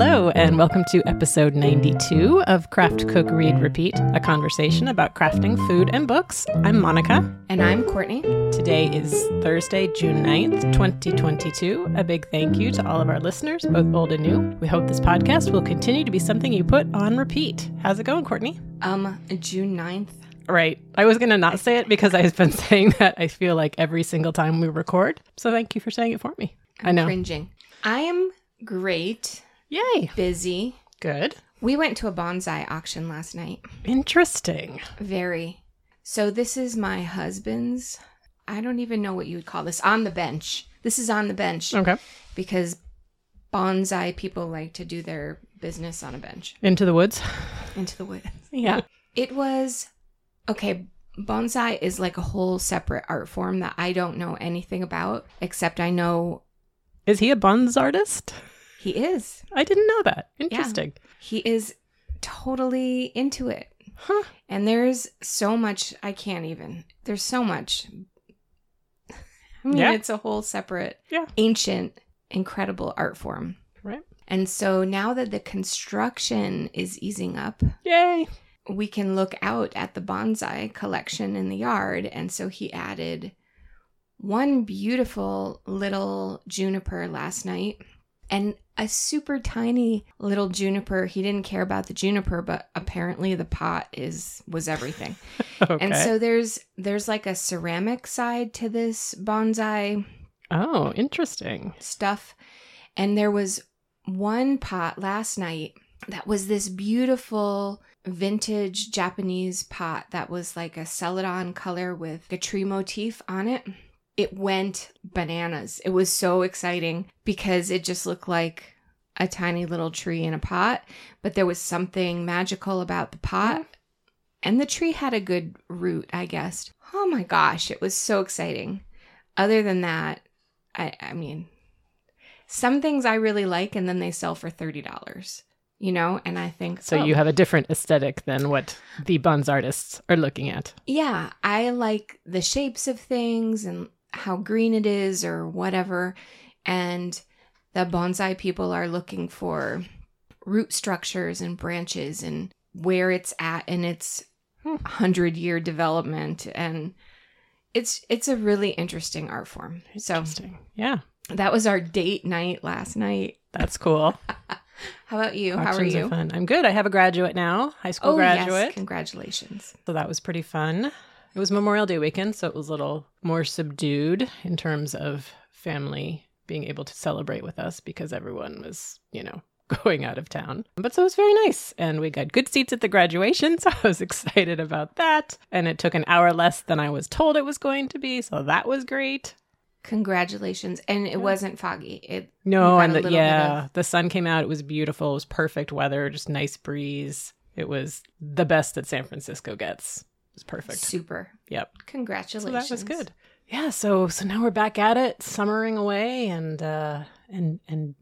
Hello, and welcome to episode 92 of Craft, Cook, Read, Repeat, a conversation about crafting food and books. I'm Monica. And I'm Courtney. Today is Thursday, June 9th, 2022. A big thank you to all of our listeners, both old and new. We hope this podcast will continue to be something you put on repeat. How's it going, Courtney? Um, June 9th. Right. I was going to not say it because I've been saying that I feel like every single time we record. So thank you for saying it for me. I'm I know. cringing. I am great, Yay. busy. Good. We went to a bonsai auction last night. Interesting. Very. So this is my husband's. I don't even know what you would call this. On the bench. This is on the bench Okay. because bonsai people like to do their business on a bench Into the woods. into the woods. Yeah. It was okay. Bonsai is like a whole separate art form that I don't know anything about, except I know Is he a buns artist? He is. I didn't know that. Interesting. He is totally into it. Huh. And there's so much I can't even. There's so much. I mean, Yeah. it's a whole separate, Yeah. ancient, incredible art form. Right. And so now that the construction is easing up, Yay. we can look out at the bonsai collection in the yard. And so he added one beautiful little juniper last night and a super tiny little juniper. He didn't care about the juniper, but apparently the pot is was everything. Okay. And so there's there's like a ceramic side to this bonsai oh, interesting. stuff. And there was one pot last night that was this beautiful vintage Japanese pot that was like a celadon color with a tree motif on it. It went bananas. It was so exciting because it just looked like a tiny little tree in a pot, but there was something magical about the pot. And the tree had a good root, I guessed. Oh my gosh, it was so exciting. Other than that, I, I mean, some things I really like, and then they sell for thirty dollars. You know, and I think So oh, you have a different aesthetic than what the buns artists are looking at. yeah, I like the shapes of things and how green it is or whatever, and the bonsai people are looking for root structures and branches and where it's at in its Hmm. hundred year development and. It's it's a really interesting art form. So Interesting. Yeah. that was our date night last night. That's cool. How about you? How are Auctions you? fun. I'm good. I have a graduate now, high school oh graduate. yes, congratulations. So that was pretty fun. It was Memorial Day weekend, so it was a little more subdued in terms of family being able to celebrate with us because everyone was, you know, going out of town. But so it was very nice. And we got good seats at the graduation, so I was excited about that. And it took an hour less than I was told it was going to be, so that was great. Congratulations. And it wasn't foggy. It No, and the, yeah, of- the sun came out. It was beautiful. It was perfect weather, just nice breeze. It was the best that San Francisco gets. Was perfect. super. Yep. Congratulations. So Congratulations. that was good. Yeah, so so now we're back at it, summering away and uh and and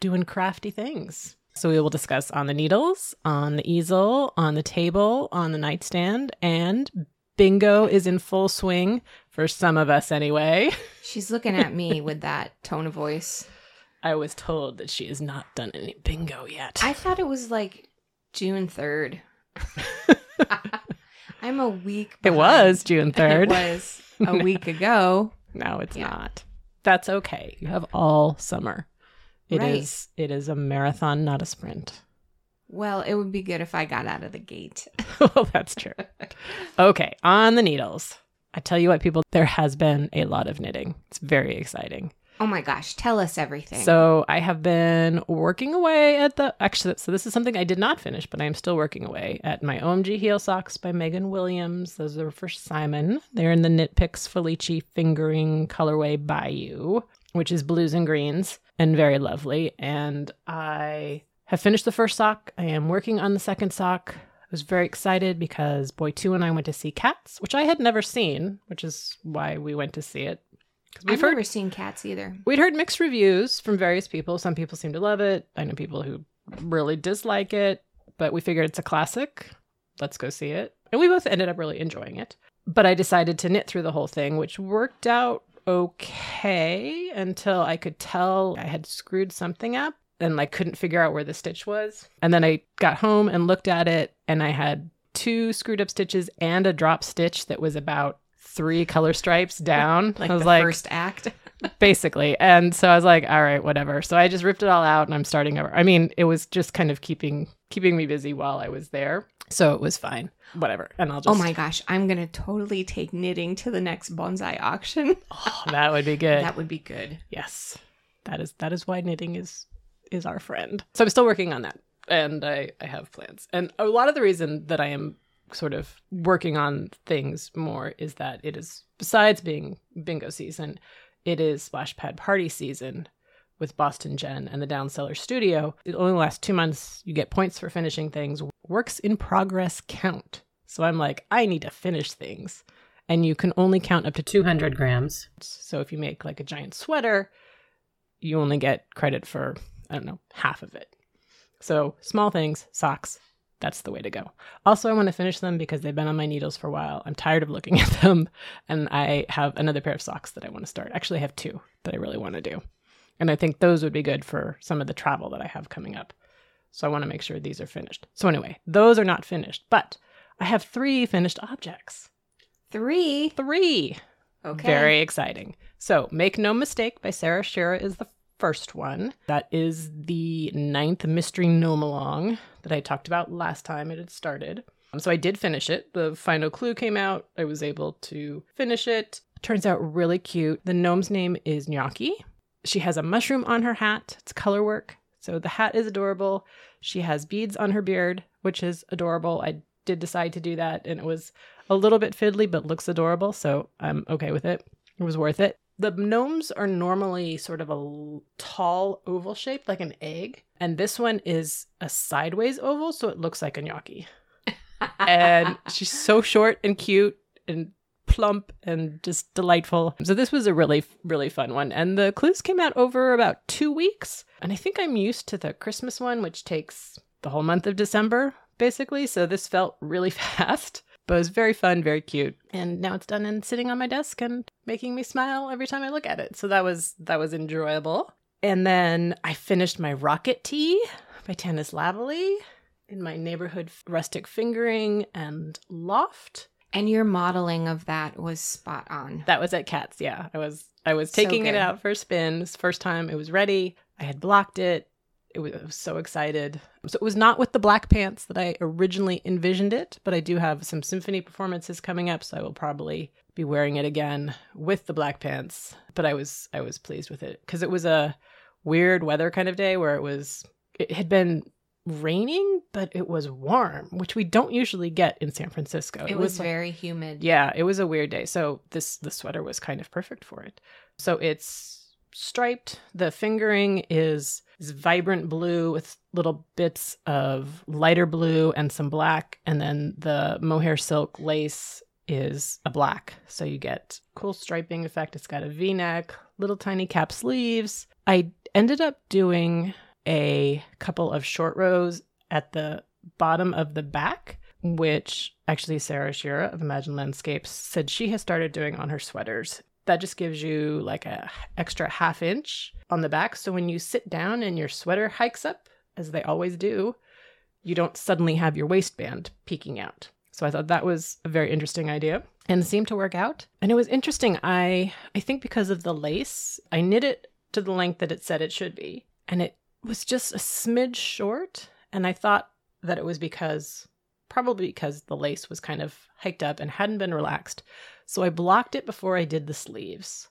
doing crafty things. So we will discuss on the needles, on the easel, on the table, on the nightstand, and bingo is in full swing for some of us anyway. She's looking at me with that tone of voice. I was told that she has not done any bingo yet. I thought it was like June 3rd. I'm a week. it was June 3rd. It was a week ago. No, it's Yeah. not. That's okay. You have all summer. It is. Right. it is a marathon, not a sprint. Well, it would be good if I got out of the gate. well, oh, that's true. Okay, on the needles. I tell you what, people, there has been a lot of knitting. It's very exciting. Oh my gosh, tell us everything. So I have been working away at the actually. So this is something I did not finish, but I am still working away at my OMG heel socks by Megan Williams. Those are for Simon. They're in the Knit Picks Felici fingering colorway Bayou, which is blues and greens and very lovely. And I have finished the first sock. I am working on the second sock. I was very excited because Boy Two and I went to see Cats, which I had never seen, which is why we went to see it. Because I've never seen cats either. We'd heard mixed reviews from various people. Some people seem to love it. I know people who really dislike it, but we figured it's a classic. Let's go see it. And we both ended up really enjoying it. But I decided to knit through the whole thing, which worked out okay until I could tell I had screwed something up. and like couldn't figure out where the stitch was. And then I got home and looked at it and I had two screwed up stitches and a drop stitch that was about three color stripes down. like I was the like, first act. basically. And so I was like, all right, whatever. So I just ripped it all out and I'm starting over. I mean, it was just kind of keeping keeping me busy while I was there. So it was fine. Whatever. And I'll oh just Oh my gosh, I'm gonna totally take knitting to the next bonsai auction. Oh, that would be good. That would be good. yes. That is that is why knitting is is our friend. So I'm still working on that. And I, I have plans. And a lot of the reason that I am sort of working on things more is that it is besides being bingo season, it is splash pad party season with Boston Jen and the Down Cellar Studio. It only lasts two months. You get points for finishing things. Works in progress count. So I'm like, I need to finish things. And you can only count up to 200 grams. So if you make like a giant sweater, you only get credit for, I don't know, half of it. So small things, socks, that's the way to go. Also, I want to finish them because they've been on my needles for a while. I'm tired of looking at them. And I have another pair of socks that I want to start. Actually, I have two that I really want to do. And I think those would be good for some of the travel that I have coming up. So I want to make sure these are finished. So, anyway, those are not finished, but I have three finished objects. Three. Three. Okay. Very exciting. So, Make No Mistake by Sara Schira is the first one. That is the ninth Mystery Gnome Along that I talked about last time it had started. Um, so, I did finish it. The final clue came out. I was able to finish it. Turns out really cute. The gnome's name is Gnocchi. She has a mushroom on her hat. It's color work. So, the hat is adorable. She has beads on her beard, which is adorable. I did decide to do that, and it was a little bit fiddly, but looks adorable. So I'm okay with it. It was worth it. The gnomes are normally sort of a tall oval shaped, like an egg. And this one is a sideways oval, so it looks like a gnocchi. And she's so short and cute and plump and just delightful. So this was a really, really fun one. And the clues came out over about two weeks. And I think I'm used to the Christmas one, which takes the whole month of December, basically. So this felt really fast but it was very fun, very cute. And now it's done and sitting on my desk and making me smile every time I look at it. So that was that was enjoyable. And then I finished my Rocket Tee by Tanis Lavallee in my neighborhood rustic fingering and loft. and your modeling of that was spot on. That was at Cats, yeah. I was I was So taking it out for a spin. First time it was ready. I had blocked it. It was, I was so excited. So it was not with the black pants that I originally envisioned it, but I do have some symphony performances coming up, so I will probably be wearing it again with the black pants. But I was I was pleased with it because it was a weird weather kind of day where it was it had been raining, but it was warm, which we don't usually get in San Francisco. It, was, like- very humid. yeah, it was a weird day. So this the sweater was kind of perfect for it. So it's striped. The fingering is, is vibrant blue with little bits of lighter blue and some black, and then the mohair silk lace is a black. So you get cool striping effect. It's got a V-neck, little tiny cap sleeves. I ended up doing a couple of short rows at the bottom of the back which actually Sara Schira of Imagined Landscapes said she has started doing on her sweaters. That just gives you like a extra half inch on the back. So when you sit down and your sweater hikes up, as they always do, you don't suddenly have your waistband peeking out. So I thought that was a very interesting idea and seemed to work out. And it was interesting. I I think because of the lace, I knit it to the length that it said it should be, and it was just a smidge short. And I thought that it was because probably because the lace was kind of hiked up and hadn't been relaxed. So I blocked it before I did the sleeves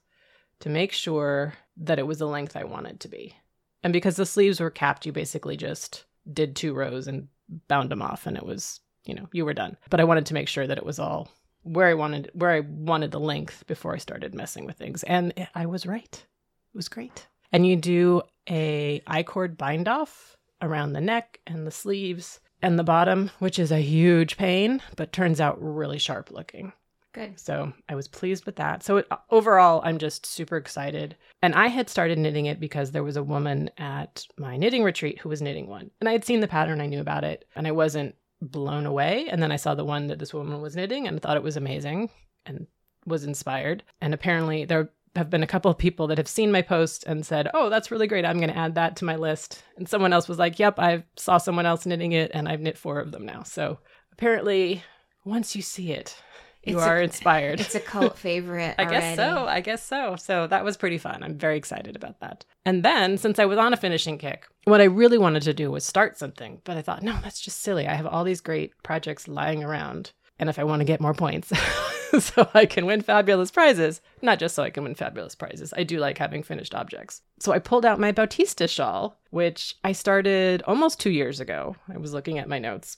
to make sure that it was the length I wanted to be. And because the sleeves were capped, you basically just did two rows and bound them off and it was, you know, you were done. But I wanted to make sure that it was all where I wanted where I wanted the length before I started messing with things. And I was right. It was great. And you do a I-cord bind off around the neck and the sleeves and the bottom, which is a huge pain, but turns out really sharp looking. Good. So I was pleased with that. So it, uh, overall, I'm just super excited. And I had started knitting it because there was a woman at my knitting retreat who was knitting one. And I had seen the pattern, I knew about it, and I wasn't blown away. And then I saw the one that this woman was knitting and thought it was amazing and was inspired. And apparently, there have been a couple of people that have seen my post and said, "Oh, that's really great. I'm going to add that to my list." And someone else was like, "Yep, I saw someone else knitting it and I've knit 4 of them now." So, apparently, once you see it, you It's are a- inspired. It's a cult favorite. I guess so. I guess so. So that was pretty fun. I'm very excited about that. And then, since I was on a finishing kick, what I really wanted to do was start something. But I thought, no, that's just silly. I have all these great projects lying around. And if I want to get more points, so I can win fabulous prizes, not just so I can win fabulous prizes, I do like having finished objects. So I pulled out my Bautista shawl, which I started almost two years ago. I was looking at my notes.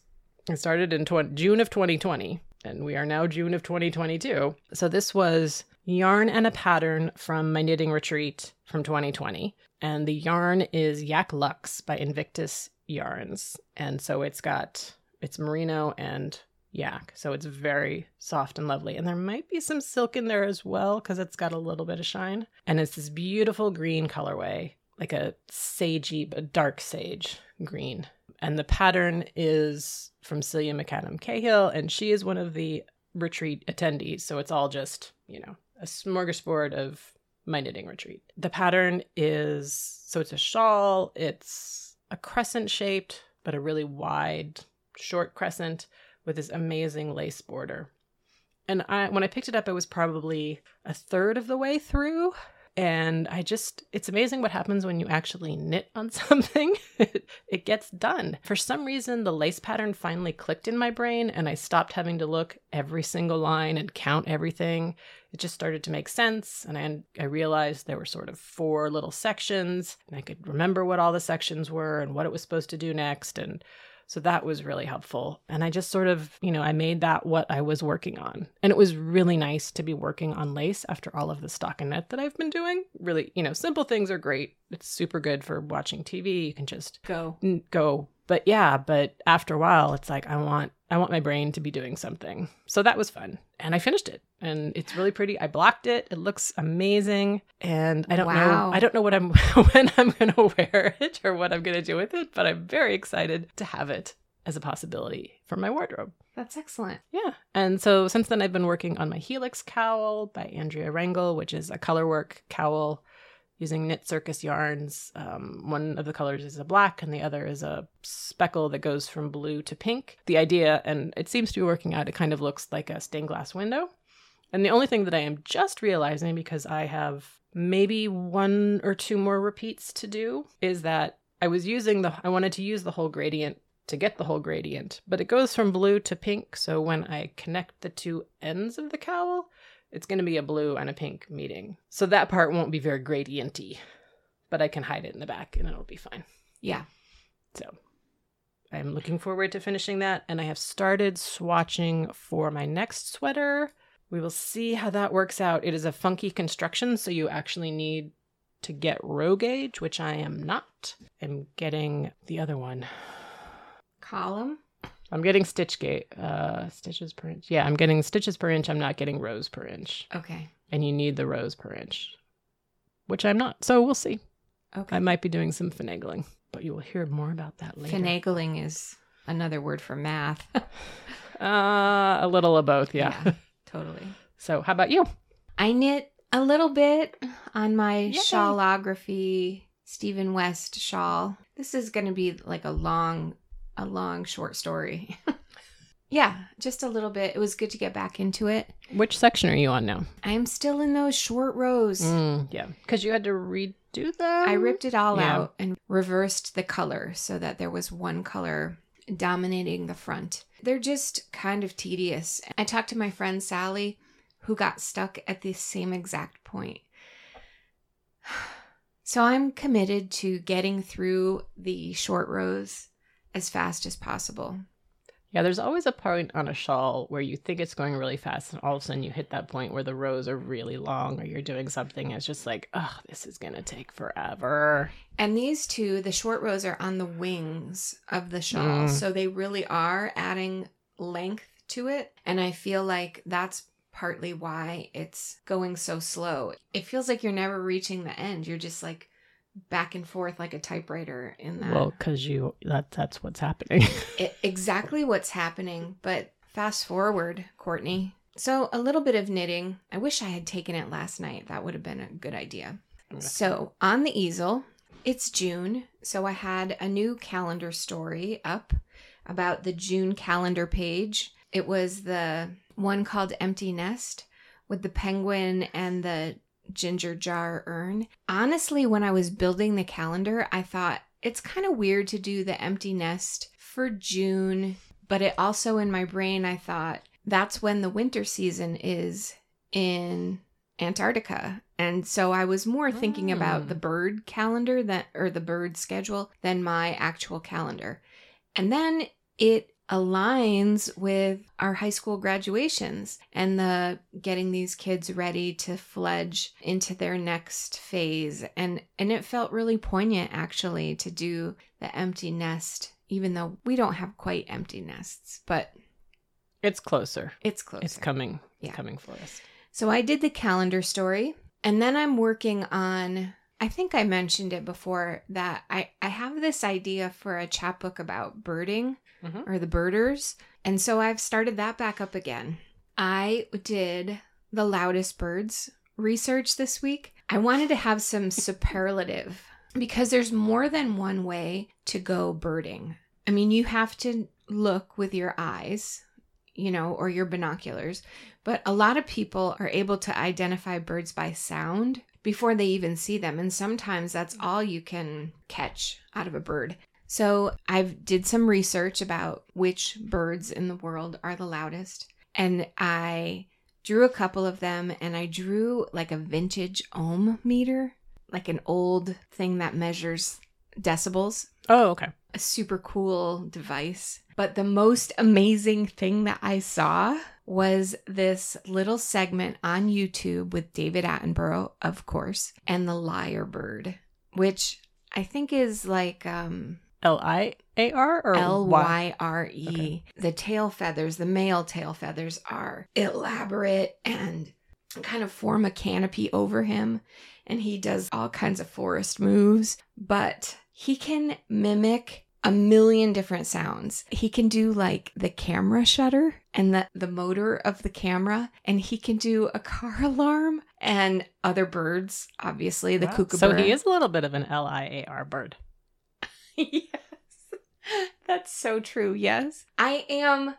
I started in tw- June of 2020, and we are now June of 2022. So this was yarn and a pattern from my knitting retreat from 2020. And the yarn is Yak Lux by Invictus Yarns. And so it's got, it's merino and yak. So it's very soft and lovely. And there might be some silk in there as well because it's got a little bit of shine. And it's this beautiful green colorway, like a sagey, a dark sage green. And the pattern is from Celia McAdam Cahill, and she is one of the retreat attendees. So it's all just, you know, a smorgasbord of my knitting retreat. The pattern is so it's a shawl, it's a crescent shaped, but a really wide, short crescent with this amazing lace border. And I when I picked it up, it was probably a third of the way through. And I just, it's amazing what happens when you actually knit on something. it, gets done. For some reason, the lace pattern finally clicked in my brain, and I stopped having to look every single line and count everything. It just started to make sense. And I, I realized there were sort of four little sections, and I could remember what all the sections were and what it was supposed to do next. And so that was really helpful. And I just sort of, you know, I made that what I was working on. And it was really nice to be working on lace after all of the stockinette that I've been doing. Really, you know, simple things are great. It's super good for watching TV. You can just Go. n- go. But yeah, but after a while it's like I want I want my brain to be doing something. So that was fun. And I finished it. And it's really pretty. I blocked it. It looks amazing. And I don't Wow. know I don't know what I'm when I'm going to wear it or what I'm going to do with it, but I'm very excited to have it as a possibility for my wardrobe. That's excellent. Yeah. And so since then, I've been working on my Helix cowl by Andrea Rangel, which is a colorwork cowl using Knit Circus yarns. Um, one of the colors is a black, and the other is a speckle that goes from blue to pink. The idea, and it seems to be working out, it kind of looks like a stained glass window. And the only thing that I am just realizing, because I have maybe one or two more repeats to do, is that I was using the, I wanted to use the whole gradient to get the whole gradient, but it goes from blue to pink. So when I connect the two ends of the cowl, it's going to be a blue and a pink meeting. So that part won't be very gradienty, but I can hide it in the back and it'll be fine. Yeah. So I'm looking forward to finishing that. And I have started swatching for my next sweater. We will see how that works out. It is a funky construction, so you actually need to get row gauge, which I am not. I'm getting the other one. Column. I'm getting stitch gauge, uh, stitches per inch. Yeah, I'm getting stitches per inch. I'm not getting rows per inch. Okay. And you need the rows per inch, which I'm not. So we'll see. Okay. I might be doing some finagling, but you will hear more about that later. Finagling is another word for math. Uh, a little of both, yeah. Yeah. totally. So, how about you? I knit a little bit on my Yay. shawlography Stephen West shawl. This is going to be like a long, a long short story. yeah, just a little bit. It was good to get back into it. Which section are you on now? I'm still in those short rows. Mm, yeah, because you had to redo them. I ripped it all Yeah. out and reversed the color so that there was one color dominating the front. They're just kind of tedious. I talked to my friend Sally, who got stuck at the same exact point. So I'm committed to getting through the short rows as fast as possible. Yeah, there's always a point on a shawl where you think it's going really fast, and all of a sudden you hit that point where the rows are really long, or you're doing something. It's just like, oh, this is gonna take forever. And these two, the short rows are on the wings of the shawl. Mm. So they really are adding length to it. And I feel like that's partly why it's going so slow. It feels like you're never reaching the end. You're just like back and forth like a typewriter in that. Well, because you that that's what's happening. It- exactly what's happening. But fast forward, Courtney, So, a little bit of knitting. I wish I had taken it last night. That would have been a good idea. So, on the easel, it's June. So, I had a new calendar story up about the June calendar page. It was the one called Empty Nest with the penguin and the ginger jar urn. Honestly, when I was building the calendar, I thought it's kind of weird to do the empty nest for June, but it also in my brain, I thought that's when the winter season is in Antarctica. And so I was more thinking about Mm. the bird calendar that or the bird schedule than my actual calendar. And then it aligns with our high school graduations and the getting these kids ready to fledge into their next phase and and it felt really poignant actually to do the empty nest even though we don't have quite empty nests but It's closer. it's close It's coming. It's Yeah. coming for us. so I did the calendar story and then I'm working on I think I mentioned it before that I I have this idea for a chapbook about birding Mhm. or the birders and so I've started that back up again. I did the loudest birds research this week. I wanted to have some superlative because there's more than one way to go birding. I mean, you have to look with your eyes, you know, or your binoculars, but a lot of people are able to identify birds by sound before they even see them and sometimes that's all you can catch out of a bird. So, I've did some research about which birds in the world are the loudest and I drew a couple of them and I drew like a vintage ohm meter, like an old thing that measures decibels Oh, okay. a super cool device. But the most amazing thing that I saw was this little segment on YouTube with David Attenborough, of course, and the lyre bird, which I think is like um L I A R or L Y? R E. Okay. The tail feathers, the male tail feathers are elaborate and kind of form a canopy over him. And he does all kinds of forest moves, but he can mimic a million different sounds. He can do like the camera shutter and the, the motor of the camera, and he can do a car alarm and other birds, obviously, the Wow. kookaburra. So he is a little bit of an L I A R bird. Yes. That's so true. Yes. I am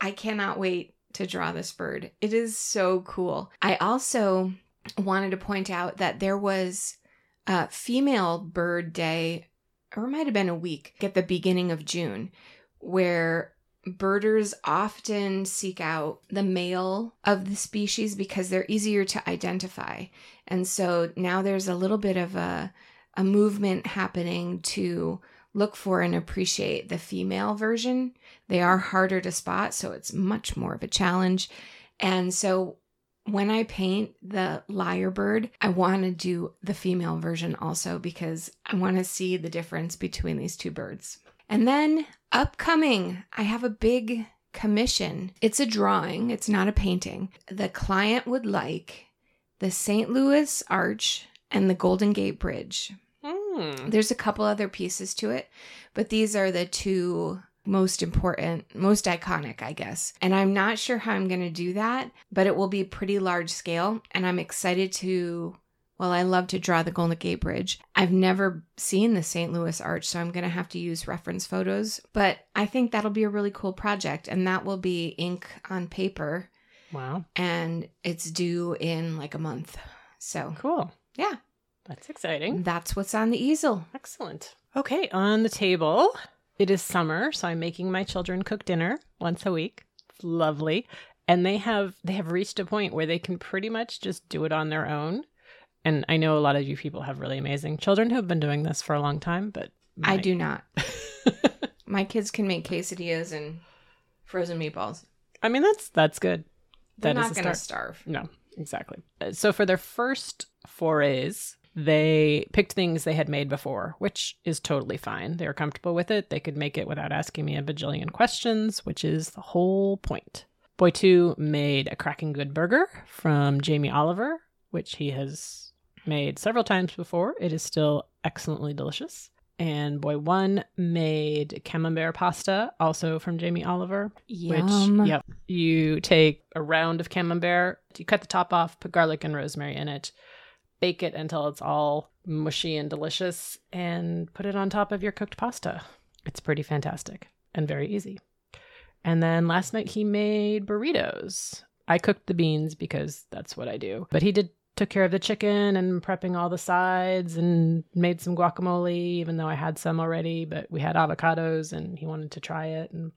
I cannot wait to draw this bird. It is so cool. I also wanted to point out that there was a female bird day or it might have been a week at the beginning of June where birders often seek out the male of the species because they're easier to identify. And so now there's a little bit of a a movement happening to look for and appreciate the female version. They are harder to spot, so it's much more of a challenge. And so when I paint the lyre bird, I want to do the female version also because I want to see the difference between these two birds. And then upcoming, I have a big commission. It's a drawing, it's not a painting. The client would like the St. Louis Arch and the Golden Gate Bridge. Hmm. There's a couple other pieces to it, but these are the two most important, most iconic, I guess. And I'm not sure how I'm going to do that, but it will be pretty large scale. And I'm excited to, well, I love to draw the Golden Gate Bridge. I've never seen the St. Louis Arch, so I'm going to have to use reference photos. But I think that'll be a really cool project. And that will be ink on paper, Wow. and it's due in like a month. So Cool. Yeah. That's exciting. that's what's on the easel. Excellent. Okay, on the table, it is summer, so I'm making my children cook dinner once a week. It's lovely. And they have they have reached a point where they can pretty much just do it on their own. And I know a lot of you people have really amazing children who have been doing this for a long time, but I do not. My kids can make quesadillas and frozen meatballs. I mean that's that's good. They're That is not going to starve. No, exactly. Uh, So for their first forays, they picked things they had made before, which is totally fine. They were comfortable with it. They could make it without asking me a bajillion questions, which is the whole point. Boy 2 made a cracking good burger from Jamie Oliver, which he has made several times before. It is still excellently delicious. And boy one made camembert pasta, also from Jamie Oliver. Yum. Which, yep, you take a round of camembert, you cut the top off, put garlic and rosemary in it, bake it until it's all mushy and delicious, and put it on top of your cooked pasta. It's pretty fantastic and very easy. And then last night he made burritos. I cooked the beans because that's what I do. But he did took care of the chicken and prepping all the sides and made some guacamole even though I had some already, but we had avocados and he wanted to try it and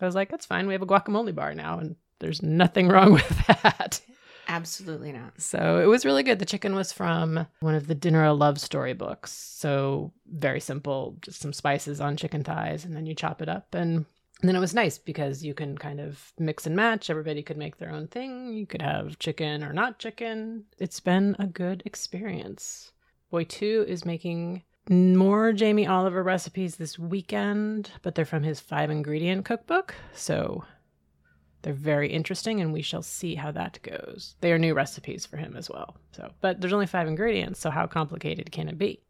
I was like, that's fine. We have a guacamole bar now and there's nothing wrong with that. Absolutely not. So it was really good. The chicken was from one of the Dinner a Love Story books. So very simple, just some spices on chicken thighs, and then you chop it up. And, and then it was nice because you can kind of mix and match. Everybody could make their own thing. You could have chicken or not chicken. It's been a good experience. Boy 2 is making more Jamie Oliver recipes this weekend, but they're from his five ingredient cookbook. So they're very interesting, and we shall see how that goes. They are new recipes for him as well. So, but there's only five ingredients, so how complicated can it be?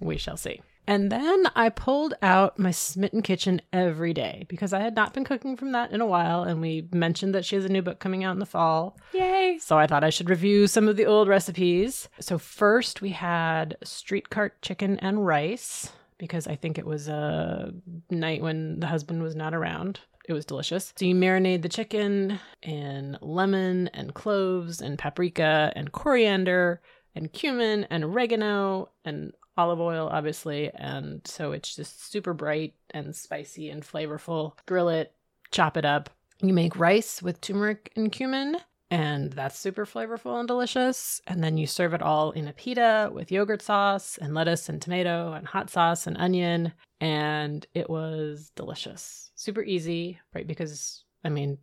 We shall see. And then I pulled out my Smitten Kitchen every day because I had not been cooking from that in a while, and we mentioned that she has a new book coming out in the fall. Yay. So I thought I should review some of the old recipes. So first we had street cart chicken and rice because I think it was a night when the husband was not around. It was delicious. So you marinate the chicken in lemon and cloves and paprika and coriander and cumin and oregano and olive oil, obviously. And so it's just super bright and spicy and flavorful. Grill it, chop it up. You make rice with turmeric and cumin, and that's super flavorful and delicious. And then you serve it all in a pita with yogurt sauce and lettuce and tomato and hot sauce and onion. And it was delicious. Super easy, right? Because, I mean,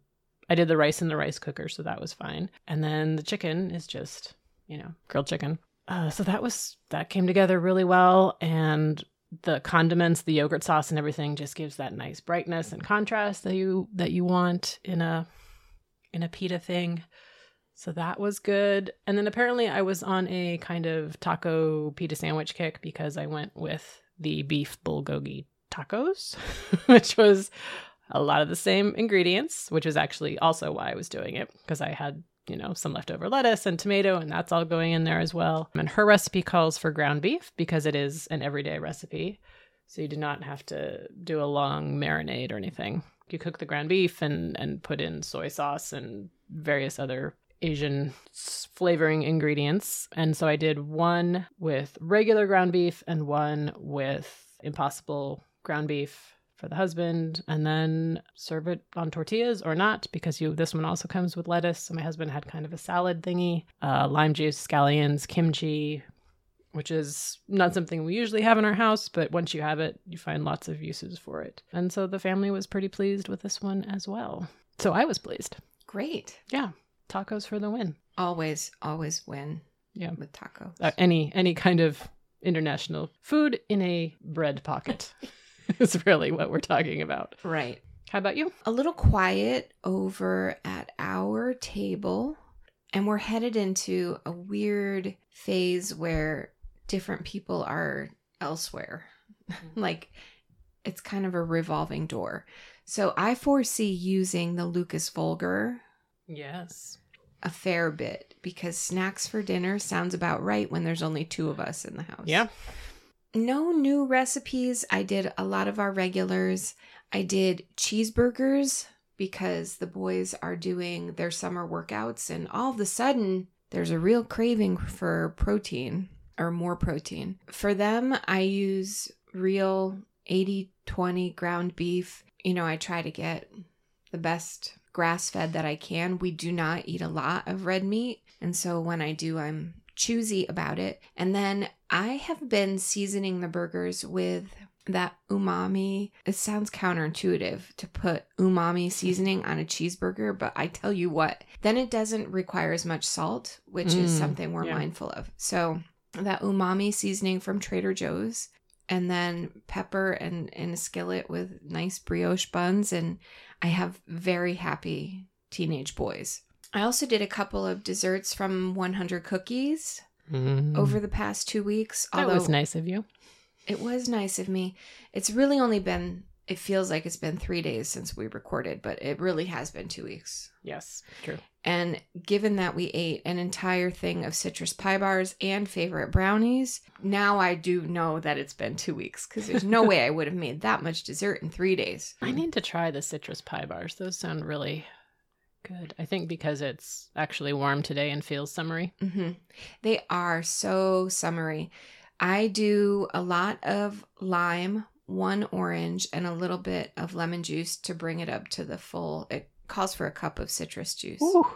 I did the rice in the rice cooker, so that was fine. And then the chicken is just, you know, grilled chicken. Uh, so that was, that came together really well. And the condiments, the yogurt sauce and everything just gives that nice brightness and contrast that you, that you want in a, in a pita thing. So that was good. And then apparently I was on a kind of taco pita sandwich kick because I went with the beef bulgogi tacos, which was a lot of the same ingredients, which is actually also why I was doing it because I had, you know, some leftover lettuce and tomato, and that's all going in there as well. And her recipe calls for ground beef because it is an everyday recipe. So you do not have to do a long marinade or anything. You cook the ground beef and, and put in soy sauce and various other Asian flavoring ingredients. And so I did one with regular ground beef and one with impossible ground beef for the husband and then serve it on tortillas or not because you this one also comes with lettuce so my husband had kind of a salad thingy uh, lime juice scallions kimchi which is not something we usually have in our house but once you have it you find lots of uses for it. And so the family was pretty pleased with this one as well. So i was pleased. Great. yeah tacos for the win. Always, always win yeah. with tacos. uh, any any kind of international food in a bread pocket is really what we're talking about. Right. how about you? A little quiet over at our table, and we're headed into a weird phase where different people are elsewhere. Mm-hmm. like it's kind of a revolving door. So I foresee using the Lukas Volger yes a fair bit because snacks for dinner sounds about right when there's only two of us in the house. yeah No new recipes. I did a lot of our regulars. I did cheeseburgers because the boys are doing their summer workouts, and all of a sudden, there's a real craving for protein or more protein. For them, I use real 80 20 ground beef. You know, I try to get the best grass fed that I can. We do not eat a lot of red meat. And so when I do, I'm choosy about it. And then I have been seasoning the burgers with that umami. It sounds counterintuitive to put umami seasoning on a cheeseburger, but I tell you what, then it doesn't require as much salt, which is Mm, something we're yeah. mindful of. So that umami seasoning from Trader Joe's and then pepper and in a skillet with nice brioche buns and I have very happy teenage boys. I also did a couple of desserts from 100 Cookies mm. over the past 2 weeks. That was nice of you It was nice of me. It's really only been, it feels like it's been three days since we recorded, but it really has been two weeks. Yes, true. And given that we ate an entire thing of citrus pie bars and favorite brownies, now I do know that it's been two weeks because there's no way I would have made that much dessert in three days. I need to try the citrus pie bars. Those sound really good. I think because it's actually warm today and feels summery. hmm They are so summery. I do a lot of lime, one orange, and a little bit of lemon juice to bring it up to the full. It calls for a cup of citrus juice. Ooh.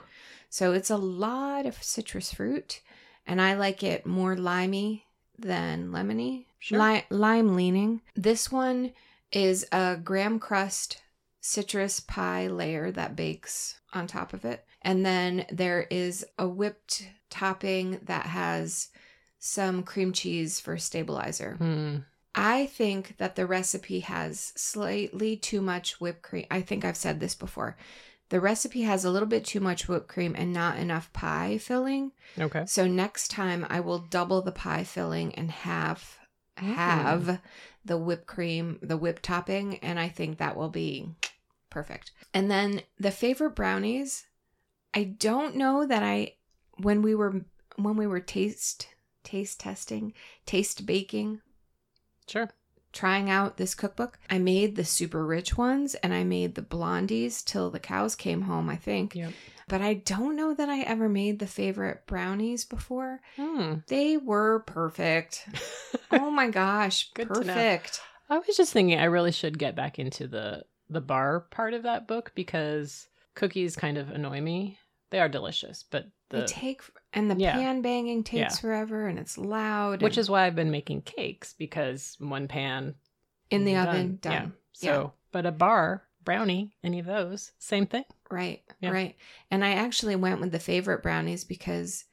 So it's a lot of citrus fruit, and I like it more limey than lemony. Sure. Li- lime leaning. This one is a graham crust citrus pie layer that bakes on top of it. And then there is a whipped topping that has some cream cheese for stabilizer. Hmm. I think that the recipe has slightly too much whipped cream. I think I've said this before. The recipe has a little bit too much whipped cream and not enough pie filling. Okay. So next time I will double the pie filling and have mm. have the whipped cream, the whipped topping, and I think that will be perfect. And then the favorite brownies, I don't know that I when we were when we were taste taste testing, taste baking, Sure. trying out this cookbook, I made the super rich ones and I made the blondies till the cows came home, I think. Yep. But I don't know that I ever made the favorite brownies before. Hmm. They were perfect. oh my gosh, Good perfect. I was just thinking I really should get back into the the bar part of that book because cookies kind of annoy me. They are delicious, but They the take and the Yeah. pan banging takes Yeah. forever and it's loud. which and is why I've been making cakes because one pan in the done. oven Yeah. done. So, but a bar brownie, any of those, same thing. Right, Yeah. right. And I actually went with the favorite brownies because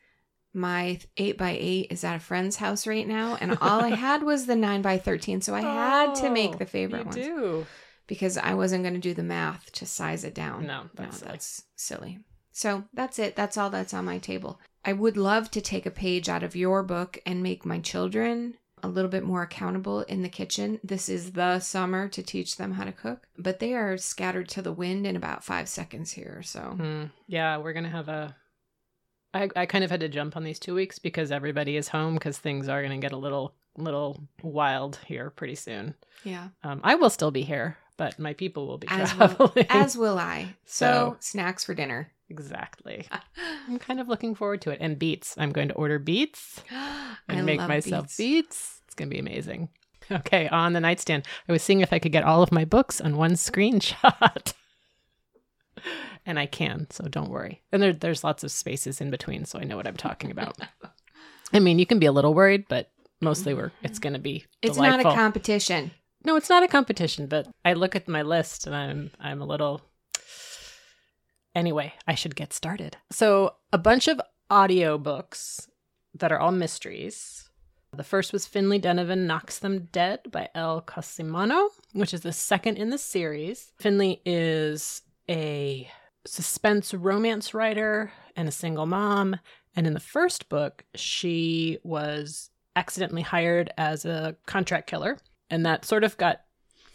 my eight by eight is at a friend's house right now, and all I had was the nine by thirteen, so I had to make oh, the favorite Oh, you ones do. because I wasn't going to do the math to size it down. No, that's silly. that's silly. So that's it. That's all that's on my table. I would love to take a page out of your book and make my children a little bit more accountable in the kitchen. This is the summer to teach them how to cook, but they are scattered to the wind in about five seconds here. So Hmm. Yeah, we're gonna have a. I I kind of had to jump on these two weeks because everybody is home because things are gonna get a little little wild here pretty soon. yeah, Um, I will still be here, but my people will be As will- traveling. as will I. So So- snacks for dinner. exactly. I'm kind of looking forward to it. And beets. I'm going to order beets and make myself beets. beets. It's gonna be amazing. Okay, on the nightstand. I was seeing if I could get all of my books on one screenshot. and I can, so don't worry. And there, there's lots of spaces in between, so I know what I'm talking about. I mean, you can be a little worried, but mostly we're it's mm-hmm. going to be It's delightful. not a competition. No, it's not a competition, but I look at my list and I'm I'm a little Anyway, I should get started. So, a bunch of audiobooks that are all mysteries. The first was Finlay Donovan Knocks Them Dead by Elle Cosimano, which is the second in the series. Finlay is a suspense romance writer and a single mom. And in the first book, she was accidentally hired as a contract killer. And that sort of got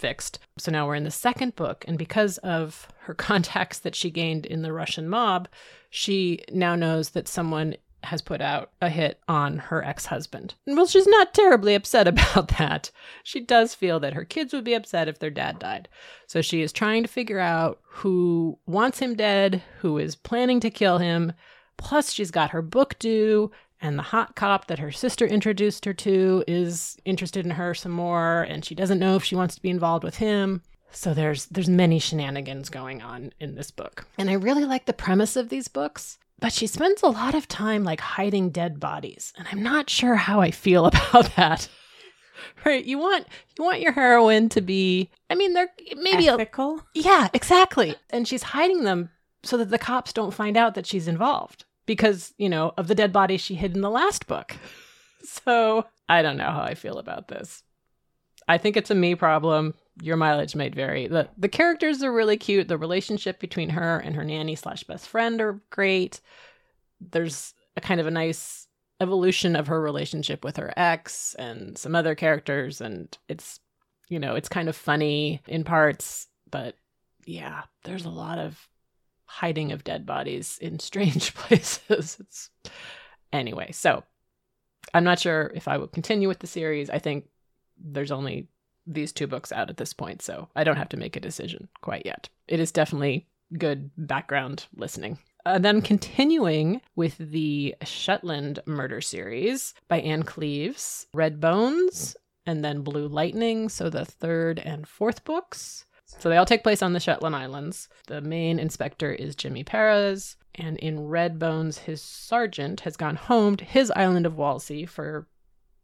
fixed. So now we're in the second book. And because of her contacts that she gained in the Russian mob, she now knows that someone has put out a hit on her ex husband. Well, she's not terribly upset about that. She does feel that her kids would be upset if their dad died. So she is trying to figure out who wants him dead, who is planning to kill him. Plus, she's got her book due, and the hot cop that her sister introduced her to is interested in her some more, and she doesn't know if she wants to be involved with him. So there's there's many shenanigans going on in this book. And I really like the premise of these books, but she spends a lot of time like hiding dead bodies, and I'm not sure how I feel about that. Right, you want you want your heroine to be I mean they're maybe a, ethical. yeah, exactly. And she's hiding them so that the cops don't find out that she's involved because, you know, of the dead body she hid in the last book. So I don't know how I feel about this. I think it's a me problem. Your mileage might vary. The the characters are really cute. The relationship between her and her nanny slash best friend are great. There's a kind of a nice evolution of her relationship with her ex and some other characters and it's you know, it's kind of funny in parts, but yeah, there's a lot of hiding of dead bodies in strange places. It's anyway, so I'm not sure if I will continue with the series. I think there's only these two books out at this point, so I don't have to make a decision quite yet. It is definitely good background listening. Uh, then continuing with the Shetland murder series by Ann Cleeves, Red Bones, and then Blue Lightning, so the third and fourth books. So they all take place on the Shetland Islands. The main inspector is Jimmy Perez, and in Red Bones, his sergeant has gone home to his island of Whalsay for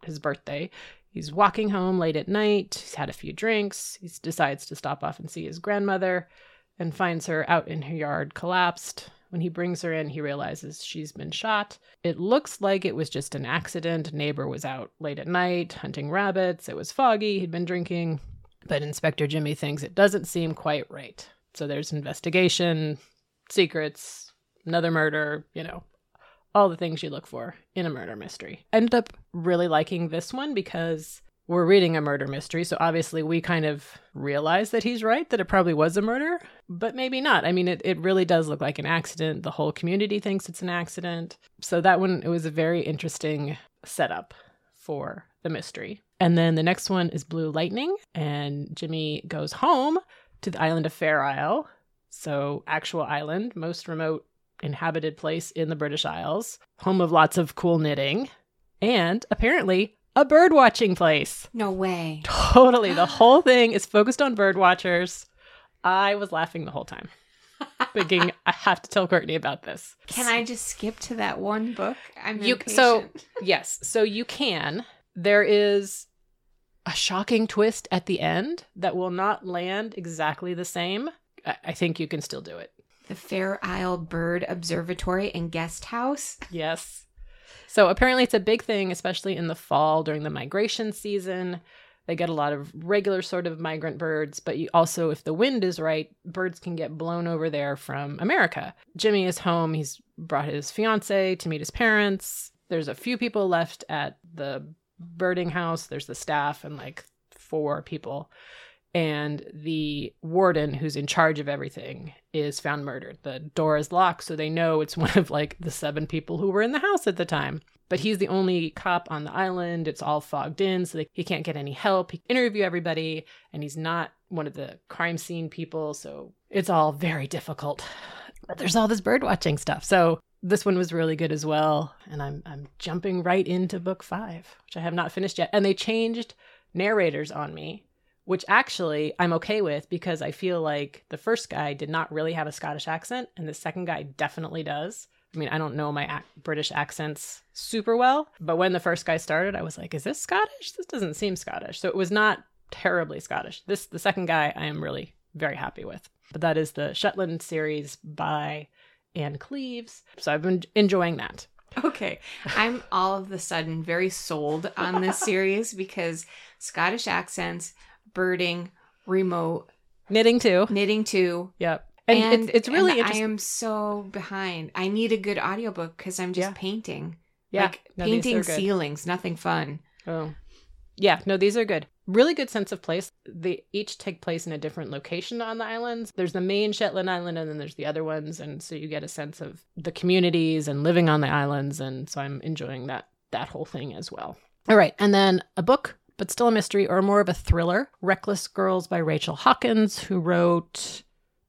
his birthday. He's walking home late at night. He's had a few drinks. He decides to stop off and see his grandmother and finds her out in her yard collapsed. When he brings her in, he realizes she's been shot. It looks like it was just an accident. Neighbor was out late at night hunting rabbits. It was foggy. He'd been drinking. But Inspector Jimmy thinks it doesn't seem quite right. So there's investigation, secrets, another murder, you know, all the things you look for in a murder mystery. I Ended up really liking this one because we're reading a murder mystery, so obviously we kind of realize that he's right, that it probably was a murder, but maybe not. I mean, it, it really does look like an accident. The whole community thinks it's an accident. So that one, it was a very interesting setup for the mystery. And then the next one is Blue Lightning, and Jimmy goes home to the island of Fair Isle. So, actual island, most remote inhabited place in the British Isles, home of lots of cool knitting, and apparently a bird watching place. No way. Totally. The whole thing is focused on bird watchers. I was laughing the whole time, thinking I have to tell Courtney about this. Can I just skip to that one book? I'm You impatient. so yes, so you can. There is a shocking twist at the end that will not land exactly the same. I, I think you can still do it. the Fair Isle Bird Observatory and Guest House. Yes. So apparently it's a big thing, especially in the fall during the migration season. They get a lot of regular sort of migrant birds, but you also, if the wind is right, birds can get blown over there from America. Jimmy is home. He's brought his fiance to meet his parents. There's a few people left at the birding house. There's the staff and like four people. And the warden, who's in charge of everything, is found murdered. The door is locked, so they know it's one of like the seven people who were in the house at the time. But he's the only cop on the island. It's all fogged in, so they, he can't get any help. He can interview everybody, and he's not one of the crime scene people, so it's all very difficult. But there's all this bird watching stuff. So this one was really good as well. And I'm I'm jumping right into book five, which I have not finished yet. And they changed narrators on me which actually I'm okay with because I feel like the first guy did not really have a Scottish accent, and the second guy definitely does. I mean, I don't know my ac- British accents super well, but when the first guy started, I was like, "Is this Scottish? This doesn't seem Scottish." So it was not terribly Scottish. This the second guy I am really very happy with. But that is the Shetland series by Ann Cleeves. So I've been enjoying that. Okay. I'm all of the sudden very sold on this series because Scottish accents, birding, remote, Knitting too. knitting too. Yep. And, it's, it's really and interesting. I am so behind. I need a good audiobook because I'm just Yeah. painting. yeah. Like No, painting ceilings, nothing fun. Oh. Yeah, no, these are good. Really good sense of place. They each take place in a different location on the islands. There's the main Shetland Island and then there's the other ones and so you get a sense of the communities and living on the islands and so I'm enjoying that that whole thing as well. All right, and then a book but still a mystery or more of a thriller, Reckless Girls by Rachel Hawkins who wrote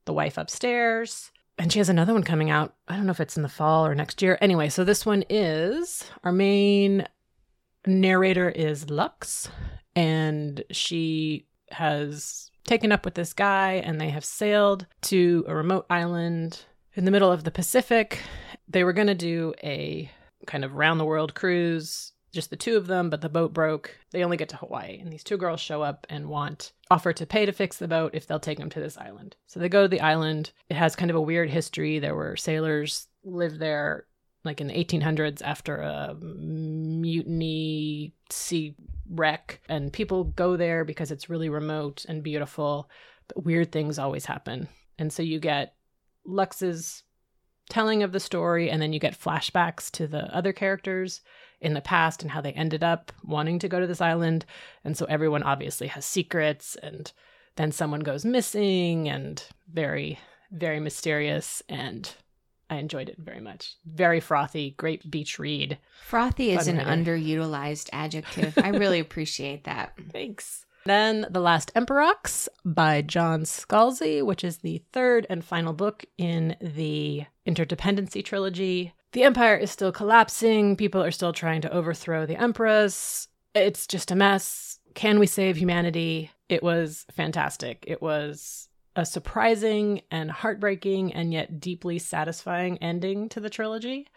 The Wife Upstairs. And she has another one coming out. I don't know if it's in the fall or next year. Anyway, so this one is our main narrator is Lux, and she has taken up with this guy, and they have sailed to a remote island in the middle of the Pacific. They were going to do a kind of round the world cruise, just the two of them, but the boat broke. They only get to Hawaii, and these two girls show up and want offer to pay to fix the boat if they'll take them to this island. So they go to the island. It has kind of a weird history. There were sailors lived there like in the 1800s after a mutiny sea wreck and people go there because it's really remote and beautiful but weird things always happen and so you get lux's telling of the story and then you get flashbacks to the other characters in the past and how they ended up wanting to go to this island. And so everyone obviously has secrets and then someone goes missing and very, very mysterious. And I enjoyed it very much. Very frothy, great beach read. Frothy is an reading. underutilized adjective. I really appreciate that. Thanks. Then The Last Emperox by John Scalzi, which is the third and final book in the Interdependency trilogy. The empire is still collapsing. People are still trying to overthrow the empress. It's just a mess. Can we save humanity? It was fantastic. It was a surprising and heartbreaking and yet deeply satisfying ending to the trilogy.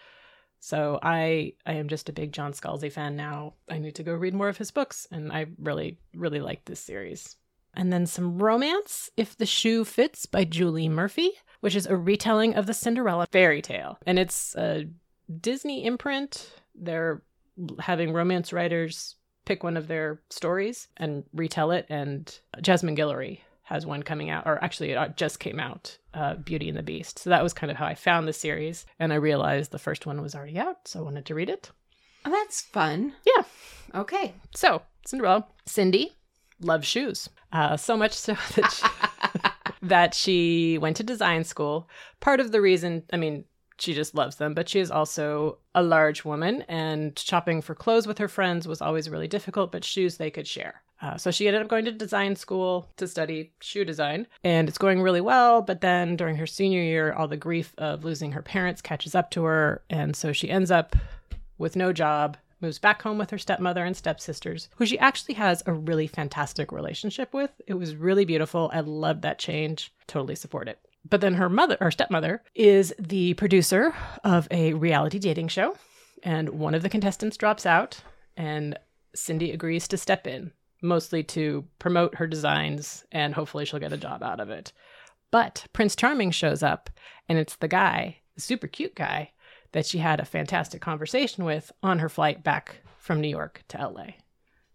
So I I am just a big John Scalzi fan now. I need to go read more of his books and I really really like this series. And then some romance, If the Shoe Fits by Julie Murphy, which is a retelling of the Cinderella fairy tale. And it's a Disney imprint. They're having romance writers pick one of their stories and retell it and Jasmine Guillory has one coming out, or actually, it uh, just came out, uh, Beauty and the Beast. So that was kind of how I found the series. And I realized the first one was already out, so I wanted to read it. Oh, that's fun. Yeah. Okay. So, Cinderella, Cindy loves shoes. Uh, so much so that she, that she went to design school. Part of the reason, I mean, she just loves them, but she is also a large woman, and shopping for clothes with her friends was always really difficult, but shoes they could share. Uh, so she ended up going to design school to study shoe design, and it's going really well. But then during her senior year, all the grief of losing her parents catches up to her, and so she ends up with no job, moves back home with her stepmother and stepsisters, who she actually has a really fantastic relationship with. It was really beautiful. I loved that change. Totally support it. But then her mother, or stepmother, is the producer of a reality dating show, and one of the contestants drops out, and Cindy agrees to step in mostly to promote her designs and hopefully she'll get a job out of it. But Prince Charming shows up and it's the guy, the super cute guy, that she had a fantastic conversation with on her flight back from New York to LA.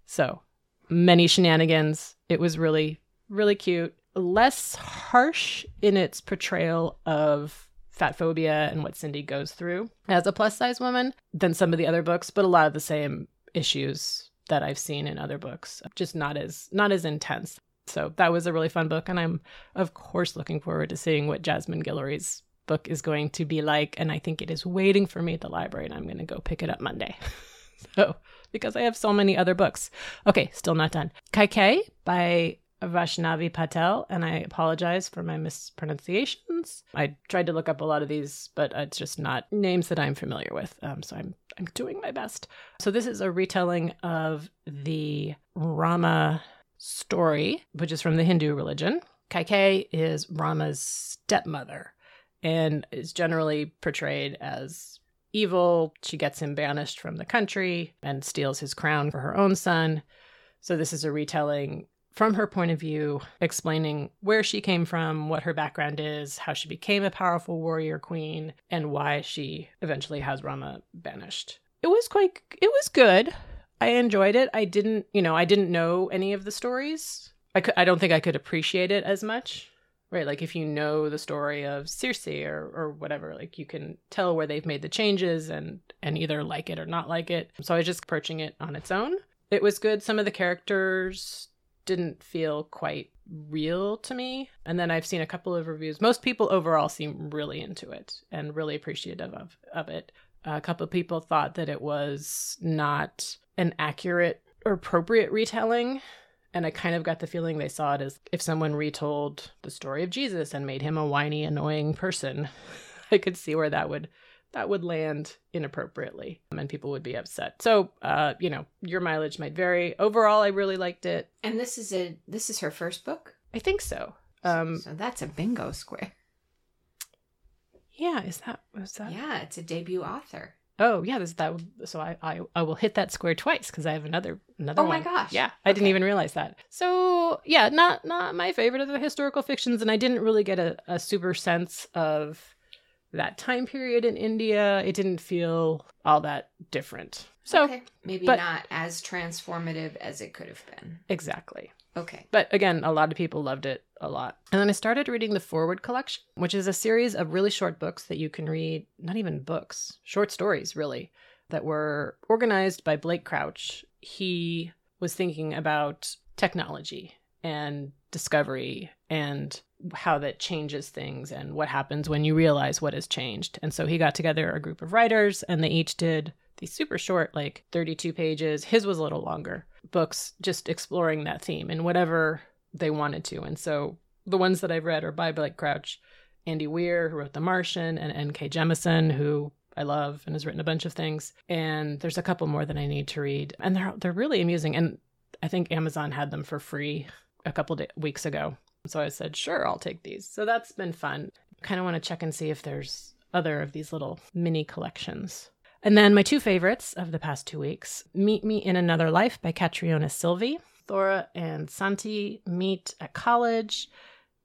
So many shenanigans. It was really, really cute. Less harsh in its portrayal of fat phobia and what Cindy goes through as a plus size woman than some of the other books, but a lot of the same issues that I've seen in other books, just not as not as intense. So that was a really fun book, and I'm of course looking forward to seeing what Jasmine Guillory's book is going to be like. And I think it is waiting for me at the library, and I'm going to go pick it up Monday. so because I have so many other books. Okay, still not done. Kaikeyi by Vaishnavi Patel, and I apologize for my mispronunciations. I tried to look up a lot of these, but it's just not names that I'm familiar with. Um, so I'm I'm doing my best. So this is a retelling of the Rama story, which is from the Hindu religion. Kaikeyi is Rama's stepmother and is generally portrayed as evil. She gets him banished from the country and steals his crown for her own son. So this is a retelling from her point of view, explaining where she came from, what her background is, how she became a powerful warrior queen, and why she eventually has Rama banished. It was quite, it was good. I enjoyed it. I didn't, you know, I didn't know any of the stories. I, I don't think I could appreciate it as much. Right, like if you know the story of Circe or, or whatever, like you can tell where they've made the changes and and either like it or not like it. So I was just approaching it on its own. It was good. Some of the characters didn't feel quite real to me. And then I've seen a couple of reviews. Most people overall seem really into it and really appreciative of, of it. A couple of people thought that it was not an accurate or appropriate retelling. And I kind of got the feeling they saw it as if someone retold the story of Jesus and made him a whiny, annoying person. I could see where that would that would land inappropriately and people would be upset. So, uh, you know, your mileage might vary. Overall, I really liked it. And this is a this is her first book. I think so. Um, so that's a bingo square. yeah, is that was that? Yeah, it's a debut author. Oh, yeah, this that. So I I, I will hit that square twice because I have another another. Oh my one. gosh. Yeah, I didn't even realize that. So yeah, not not my favorite of the historical fictions, and I didn't really get a, a super sense of that time period in India. It didn't feel all that different. So okay. maybe but- not as transformative as it could have been. exactly. Okay. But again, a lot of people loved it a lot. And then I started reading the Forward Collection, which is a series of really short books that you can read, not even books, short stories, really, that were organized by Blake Crouch. He was thinking about technology and discovery and how that changes things and what happens when you realize what has changed. And so he got together a group of writers and they each did these super short, like 32 pages. His was a little longer books, just exploring that theme and whatever they wanted to. And so the ones that I've read are by Blake Crouch, Andy Weir, who wrote The Martian, and N.K. Jemisin, who I love and has written a bunch of things. And there's a couple more that I need to read, and they're they're really amusing. And I think Amazon had them for free a couple weeks ago. So I said, sure, I'll take these. So that's been fun. Kind of want to check and see if there's other of these little mini collections. And then my two favorites of the past two weeks Meet Me in Another Life by Catriona Silvey. Thora and Santi meet at college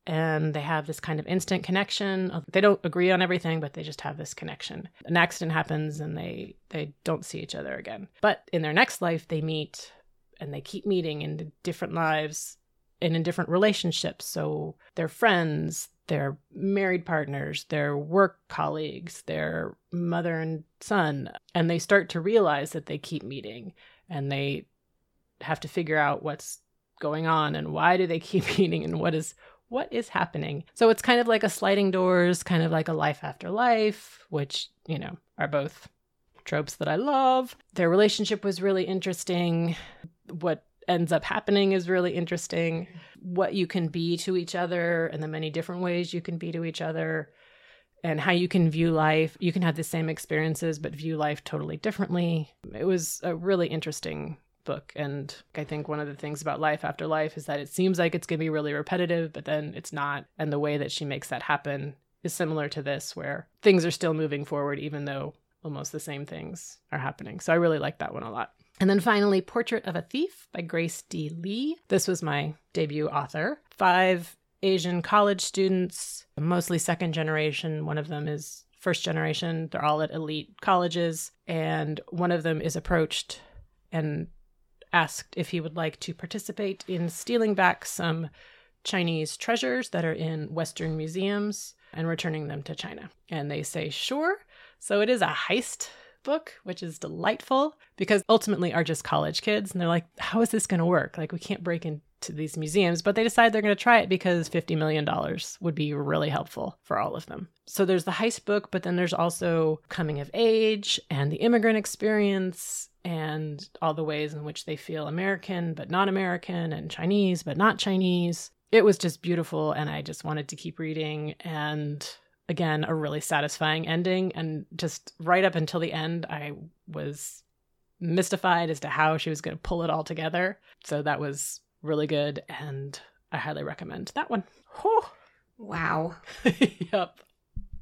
and they have this kind of instant connection. They don't agree on everything, but they just have this connection. An accident happens and they they don't see each other again. But in their next life they meet and they keep meeting in different lives and in different relationships. So they're friends, they're married partners, they're work colleagues, they're mother and son, and they start to realize that they keep meeting and they have to figure out what's going on and why do they keep meeting and what is what is happening. So it's kind of like a sliding doors, kind of like a life after life, which, you know, are both tropes that I love. Their relationship was really interesting. What ends up happening is really interesting. What you can be to each other and the many different ways you can be to each other and how you can view life. You can have the same experiences but view life totally differently. It was a really interesting book and I think one of the things about life after life is that it seems like it's going to be really repetitive but then it's not and the way that she makes that happen is similar to this where things are still moving forward even though almost the same things are happening. So I really like that one a lot. And then finally, Portrait of a Thief by Grace D. Li. This was my debut author. Five Asian college students, mostly second generation. One of them is first generation. They're all at elite colleges. And one of them is approached and asked if he would like to participate in stealing back some Chinese treasures that are in Western museums and returning them to China. And they say, sure. So it is a heist book, which is delightful because ultimately are just college kids. And they're like, how is this going to work? Like, we can't break into these museums, but they decide they're going to try it because $50 million would be really helpful for all of them. So there's the heist book, but then there's also coming of age and the immigrant experience and all the ways in which they feel American but not American and Chinese but not Chinese. It was just beautiful and I just wanted to keep reading and again a really satisfying ending and just right up until the end i was mystified as to how she was going to pull it all together so that was really good and i highly recommend that one Whew. Wow. yep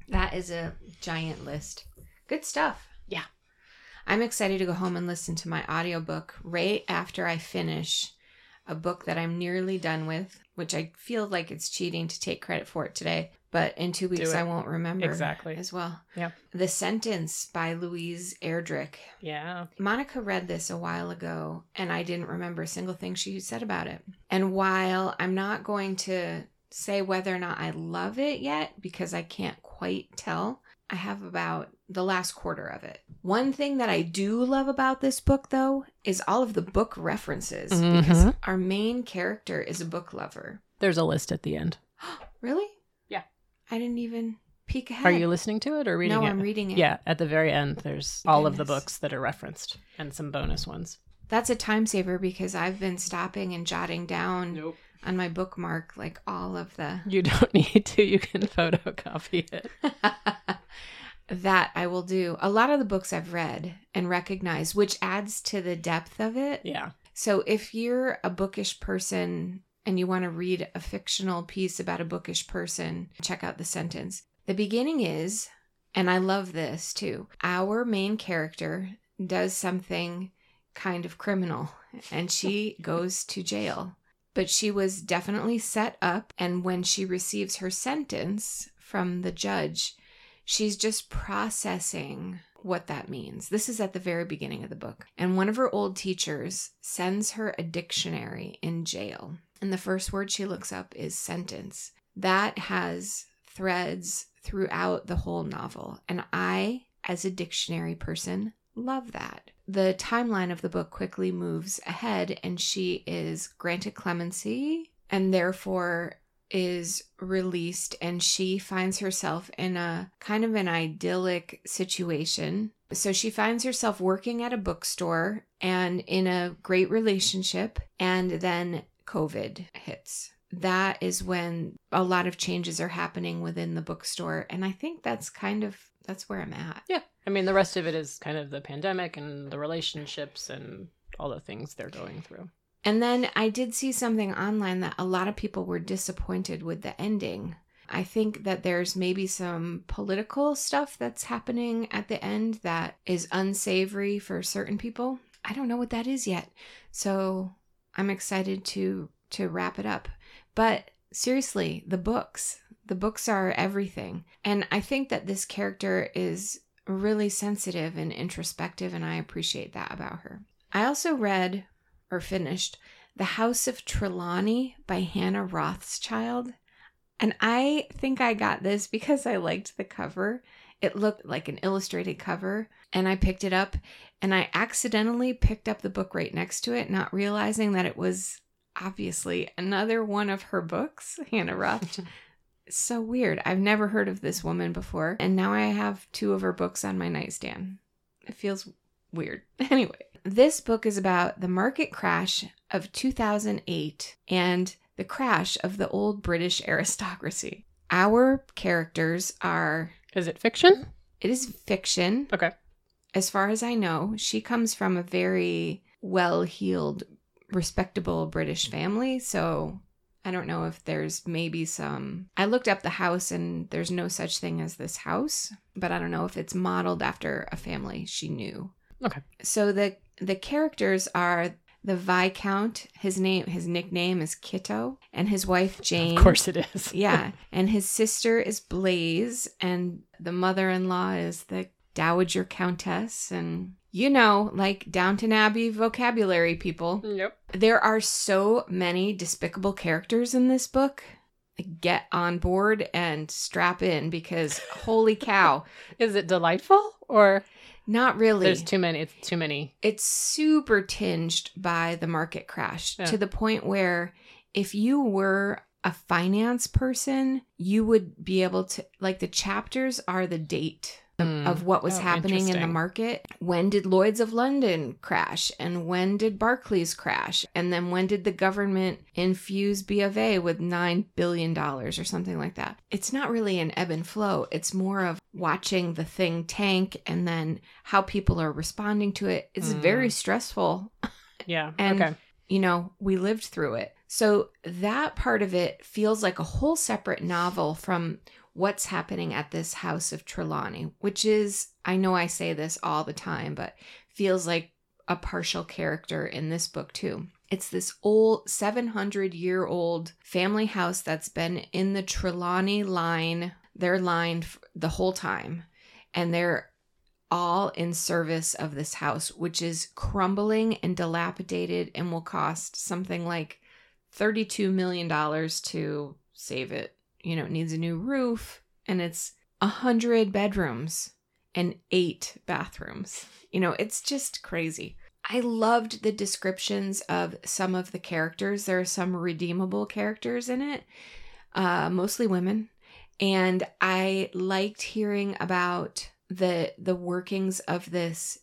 That is a giant list. Good stuff. Yeah. I'm excited to go home and listen to my audiobook right after I finish a book that I'm nearly done with, which I feel like it's cheating to take credit for it today. But in two weeks. I won't remember Exactly. as well. Yeah. The Sentence by Louise Erdrich. yeah Monica read this a while ago, and I didn't remember a single thing she said about it. And while I'm not going to say whether or not I love it yet, because I can't quite tell, I have about the last quarter of it. One thing that I do love about this book, though, is all of the book references, because Mhm. our main character is a book lover. there's a list at the end Really? Yeah. I didn't even peek ahead. are you listening to it or reading no, it No, I'm reading it. yeah at the very end there's all of the books that are referenced and some bonus ones That's a time saver because I've been stopping and jotting down nope on my bookmark like all of the you don't need to you can photocopy it that I will do. A lot of the books I've read and recognize, which adds to the depth of it. yeah So if you're a bookish person and you want to read a fictional piece about a bookish person, check out the sentence. The beginning is, and I love this too, our main character does something kind of criminal and she goes to jail. But she was definitely set up, and when she receives her sentence from the judge, she's just processing what that means. This is at the very beginning of the book. And one of her old teachers sends her a dictionary in jail. And the first word she looks up is sentence. That has threads throughout the whole novel. And I, as a dictionary person, love that. The timeline of the book quickly moves ahead, and she is granted clemency and therefore is released and she finds herself in a kind of an idyllic situation. So she finds herself working at a bookstore and in a great relationship, and then COVID hits. That is when a lot of changes are happening within the bookstore. And I think that's kind of that's where I'm at. Yeah. I mean, the rest of it is kind of the pandemic and the relationships and all the things they're going through. And then I did see something online that a lot of people were disappointed with the ending. I think that there's maybe some political stuff that's happening at the end that is unsavory for certain people. I don't know what that is yet. So I'm excited to to wrap it up. But seriously, the books, the books are everything. And I think that this character is really sensitive and introspective and I appreciate that about her. I also read or finished The House of Trelawney by Hannah Rothschild. And I think I got this because I liked the cover. It looked like an illustrated cover, and I picked it up. And I accidentally picked up the book right next to it, not realizing that it was obviously another one of her books, Hannah Roth. so weird. I've never heard of this woman before, and now I have two of her books on my nightstand. It feels weird. Anyway, this book is about the market crash of 2008 and the crash of the old British aristocracy. Our characters are. Is it fiction? It is fiction. Okay. As far as I know, she comes from a very well heeled, respectable British family. So I don't know if there's maybe some. I looked up the house and there's no such thing as this house, but I don't know if it's modeled after a family she knew. Okay. So the the characters are the Viscount. His name, his nickname is Kitto, and his wife Jane. Of course, it is. yeah, and his sister is Blaise, and the mother-in-law is the Dowager Countess, and you know, like Downton Abbey vocabulary people. Yep. There are so many despicable characters in this book. Get on board and strap in because holy cow. Is it delightful or not really? There's too many. It's too many. It's super tinged by the market crash Yeah. to the point where if you were a finance person, you would be able to like the chapters are the date of, Hmm. of what was Oh, happening in the market. When did Lloyd's of London crash? And when did Barclays crash? And then when did the government infuse B of A with $9 billion or something like that? It's not really an ebb and flow. It's more of watching the thing tank and then how people are responding to it. It's Mm. very stressful Yeah. And- okay. you know, we lived through it. So that part of it feels like a whole separate novel from what's happening at this house of Trelawney, which is, I know I say this all the time, but feels like a partial character in this book too. It's this old 700 year old family house that's been in the Trelawney line, their line the whole time. And they're all in service of this house, which is crumbling and dilapidated and will cost something like $32 million to save it. You know, it needs a new roof and it's a hundred bedrooms and eight bathrooms. You know, it's just crazy. I loved the descriptions of some of the characters. There are some redeemable characters in it, uh, mostly women. And I liked hearing about the the workings of this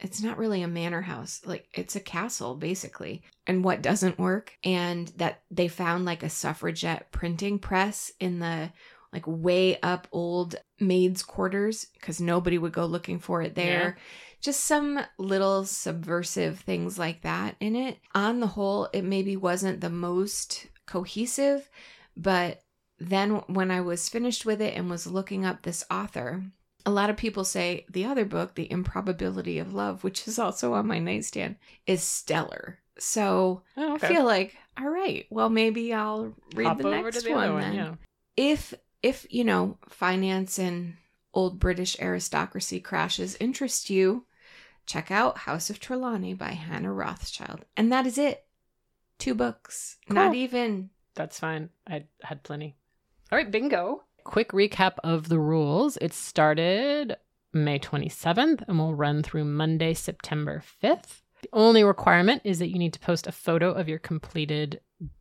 it's not really a manor house. Like it's a castle basically. And what doesn't work and that they found like a suffragette printing press in the like way up old maids quarters because nobody would go looking for it there. Just some little subversive things like that in it. On the whole it maybe wasn't the most cohesive but then when i was finished with it and was looking up this author a lot of people say the other book, The Improbability of Love, which is also on my nightstand, is stellar. So Oh, okay. I feel like, all right, well, maybe I'll read Hop the next the one, one. then. Yeah. If if you know finance and old British aristocracy crashes interest you, check out House of Trelawney by Hannah Rothschild, and that is it. Two books, not even. That's fine. I had plenty. All right, bingo. Quick recap of the rules. It started May 27th and will run through Monday, September 5th. The only requirement is that you need to post a photo of your completed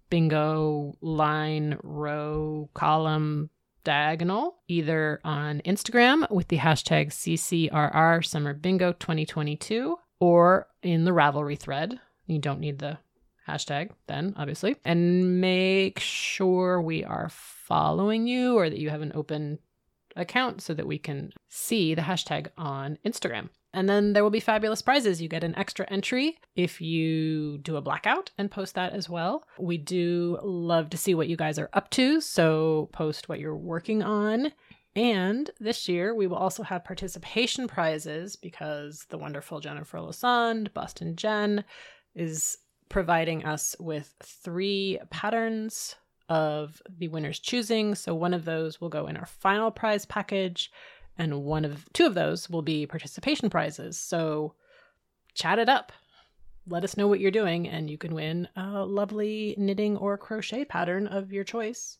bingo line, row, column, diagonal, either on Instagram with the hashtag CCRR Summer Bingo 2022 or in the Ravelry thread. You don't need the hashtag then, obviously. And make sure we are following you or that you have an open account so that we can see the hashtag on Instagram. And then there will be fabulous prizes. You get an extra entry if you do a blackout and post that as well. We do love to see what you guys are up to, so post what you're working on. And this year, we will also have participation prizes because the wonderful Jennifer Lasand, Boston Jen, is providing us with three patterns of the winner's choosing. So one of those will go in our final prize package, and one of two of those will be participation prizes. So chat it up. Let us know what you're doing, and you can win a lovely knitting or crochet pattern of your choice.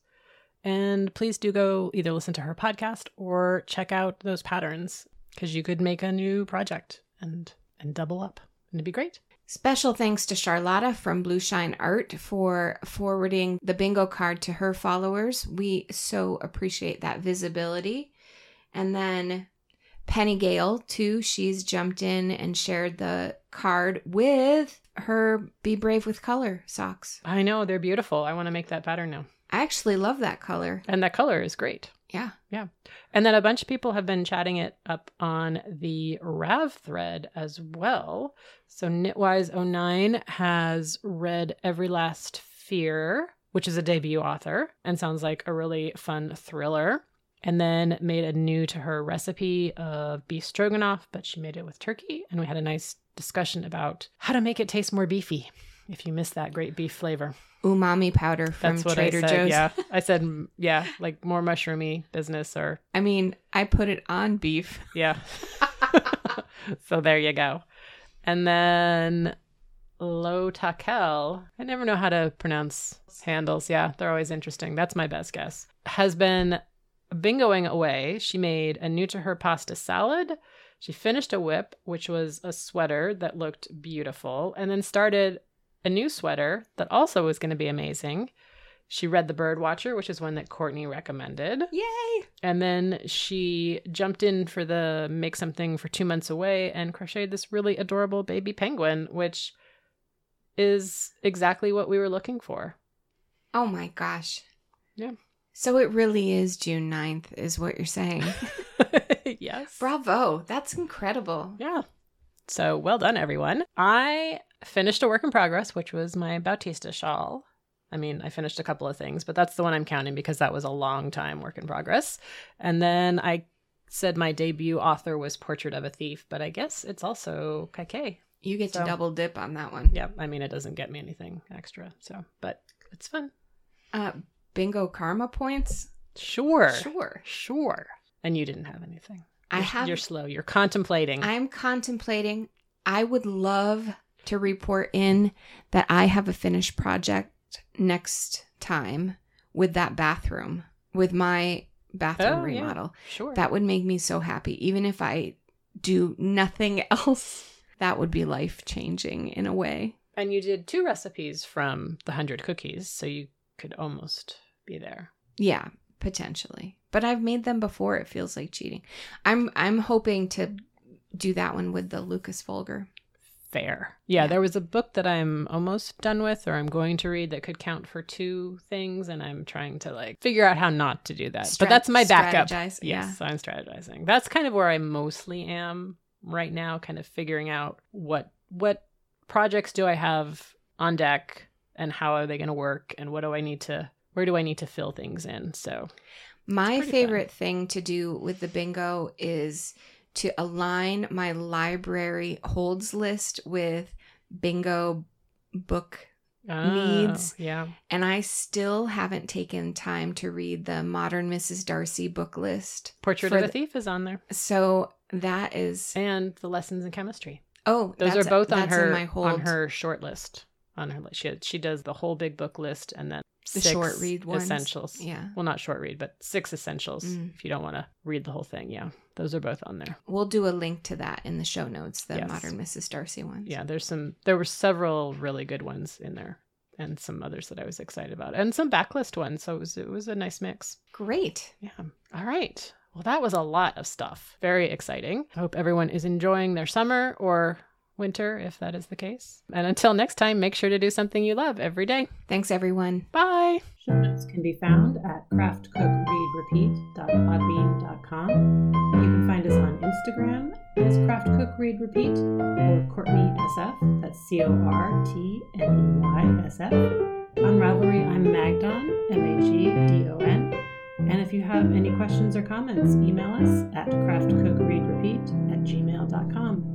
And please do go either listen to her podcast or check out those patterns because you could make a new project and and double up. And it'd be great. Special thanks to Charlotta from Blue Shine Art for forwarding the bingo card to her followers. We so appreciate that visibility. And then Penny Gale, too, she's jumped in and shared the card with her Be Brave with Color socks. I know they're beautiful. I want to make that pattern now. I actually love that color. And that color is great. Yeah. Yeah. And then a bunch of people have been chatting it up on the Rav thread as well. So Knitwise09 has read Every Last Fear, which is a debut author and sounds like a really fun thriller. And then made a new to her recipe of beef stroganoff, but she made it with turkey. And we had a nice discussion about how to make it taste more beefy if you miss that great beef flavor umami powder from That's what Trader I said. Joe's. Yeah, I said yeah, like more mushroomy business or I mean, I put it on beef. yeah. so there you go. And then Lo Takel, I never know how to pronounce handles. Yeah, they're always interesting. That's my best guess. Has been bingoing away. She made a new to her pasta salad. She finished a whip, which was a sweater that looked beautiful, and then started a new sweater that also was going to be amazing. She read The Bird Watcher, which is one that Courtney recommended. Yay! And then she jumped in for the make something for two months away and crocheted this really adorable baby penguin, which is exactly what we were looking for. Oh my gosh. Yeah. So it really is June 9th, is what you're saying. yes. Bravo. That's incredible. Yeah. So well done, everyone. I finished a work in progress, which was my Bautista shawl. I mean, I finished a couple of things, but that's the one I'm counting because that was a long time work in progress. And then I said my debut author was Portrait of a Thief, but I guess it's also Kaikeyi. You get So- to double dip on that one. Yeah, I mean, it doesn't get me anything extra, so, but it's fun. Uh, bingo karma points? Sure. Sure. Sure. And you didn't have anything. I You're- have You're slow. You're contemplating. I'm contemplating. I would love to report in that I have a finished project next time with that bathroom, with my bathroom Oh, yeah. remodel. sure. That would make me so happy. Even if I do nothing else, that would be life changing in a way. And you did two recipes from the 100 cookies, so you could almost be there. Yeah, potentially. But I've made them before. It feels like cheating. I'm I'm hoping to do that one with the Lukas Volger. Fair. Yeah, Yeah. there was a book that I'm almost done with or I'm going to read that could count for two things and I'm trying to like figure out how not to do that. Strat- but that's my backup. Yes, I'm strategizing. That's kind of where I mostly am right now, kind of figuring out what what projects do I have on deck and how are they going to work and what do I need to where do I need to fill things in? So, My favorite thing to do with the bingo is to align my library holds list with bingo book Needs. Oh, yeah. and I still haven't taken time to read the Modern Mrs. Darcy book list. Portrait of a the- Thief is on there So that is and the lessons in chemistry. oh, Those that's- are both on her on her short list. On her list, she she does the whole big book list and then The six short read ones? essentials. Yeah. Well, not short read, but six essentials Mm. if you don't want to read the whole thing. Yeah. Those are both on there. We'll do a link to that in the show notes, the Yes. modern Mrs. Darcy ones. Yeah, there's some. There were several really good ones in there, and some others that I was excited about, and some backlist ones. So it was it was a nice mix. Great. Yeah. All right. Well, that was a lot of stuff. Very exciting. I hope everyone is enjoying their summer or winter, if that is the case. And until next time, make sure to do something you love every day. Thanks, everyone. Bye. Show notes can be found at craftcookreadrepeat.podbean.com. You can find us on Instagram as Craft Cook Read Repeat or Courtney SF. That's C O R T N E Y S F. On Ravelry, I'm Magdon, M A G D O N. And if you have any questions or comments, email us at craftcookreadrepeat at gmail.com.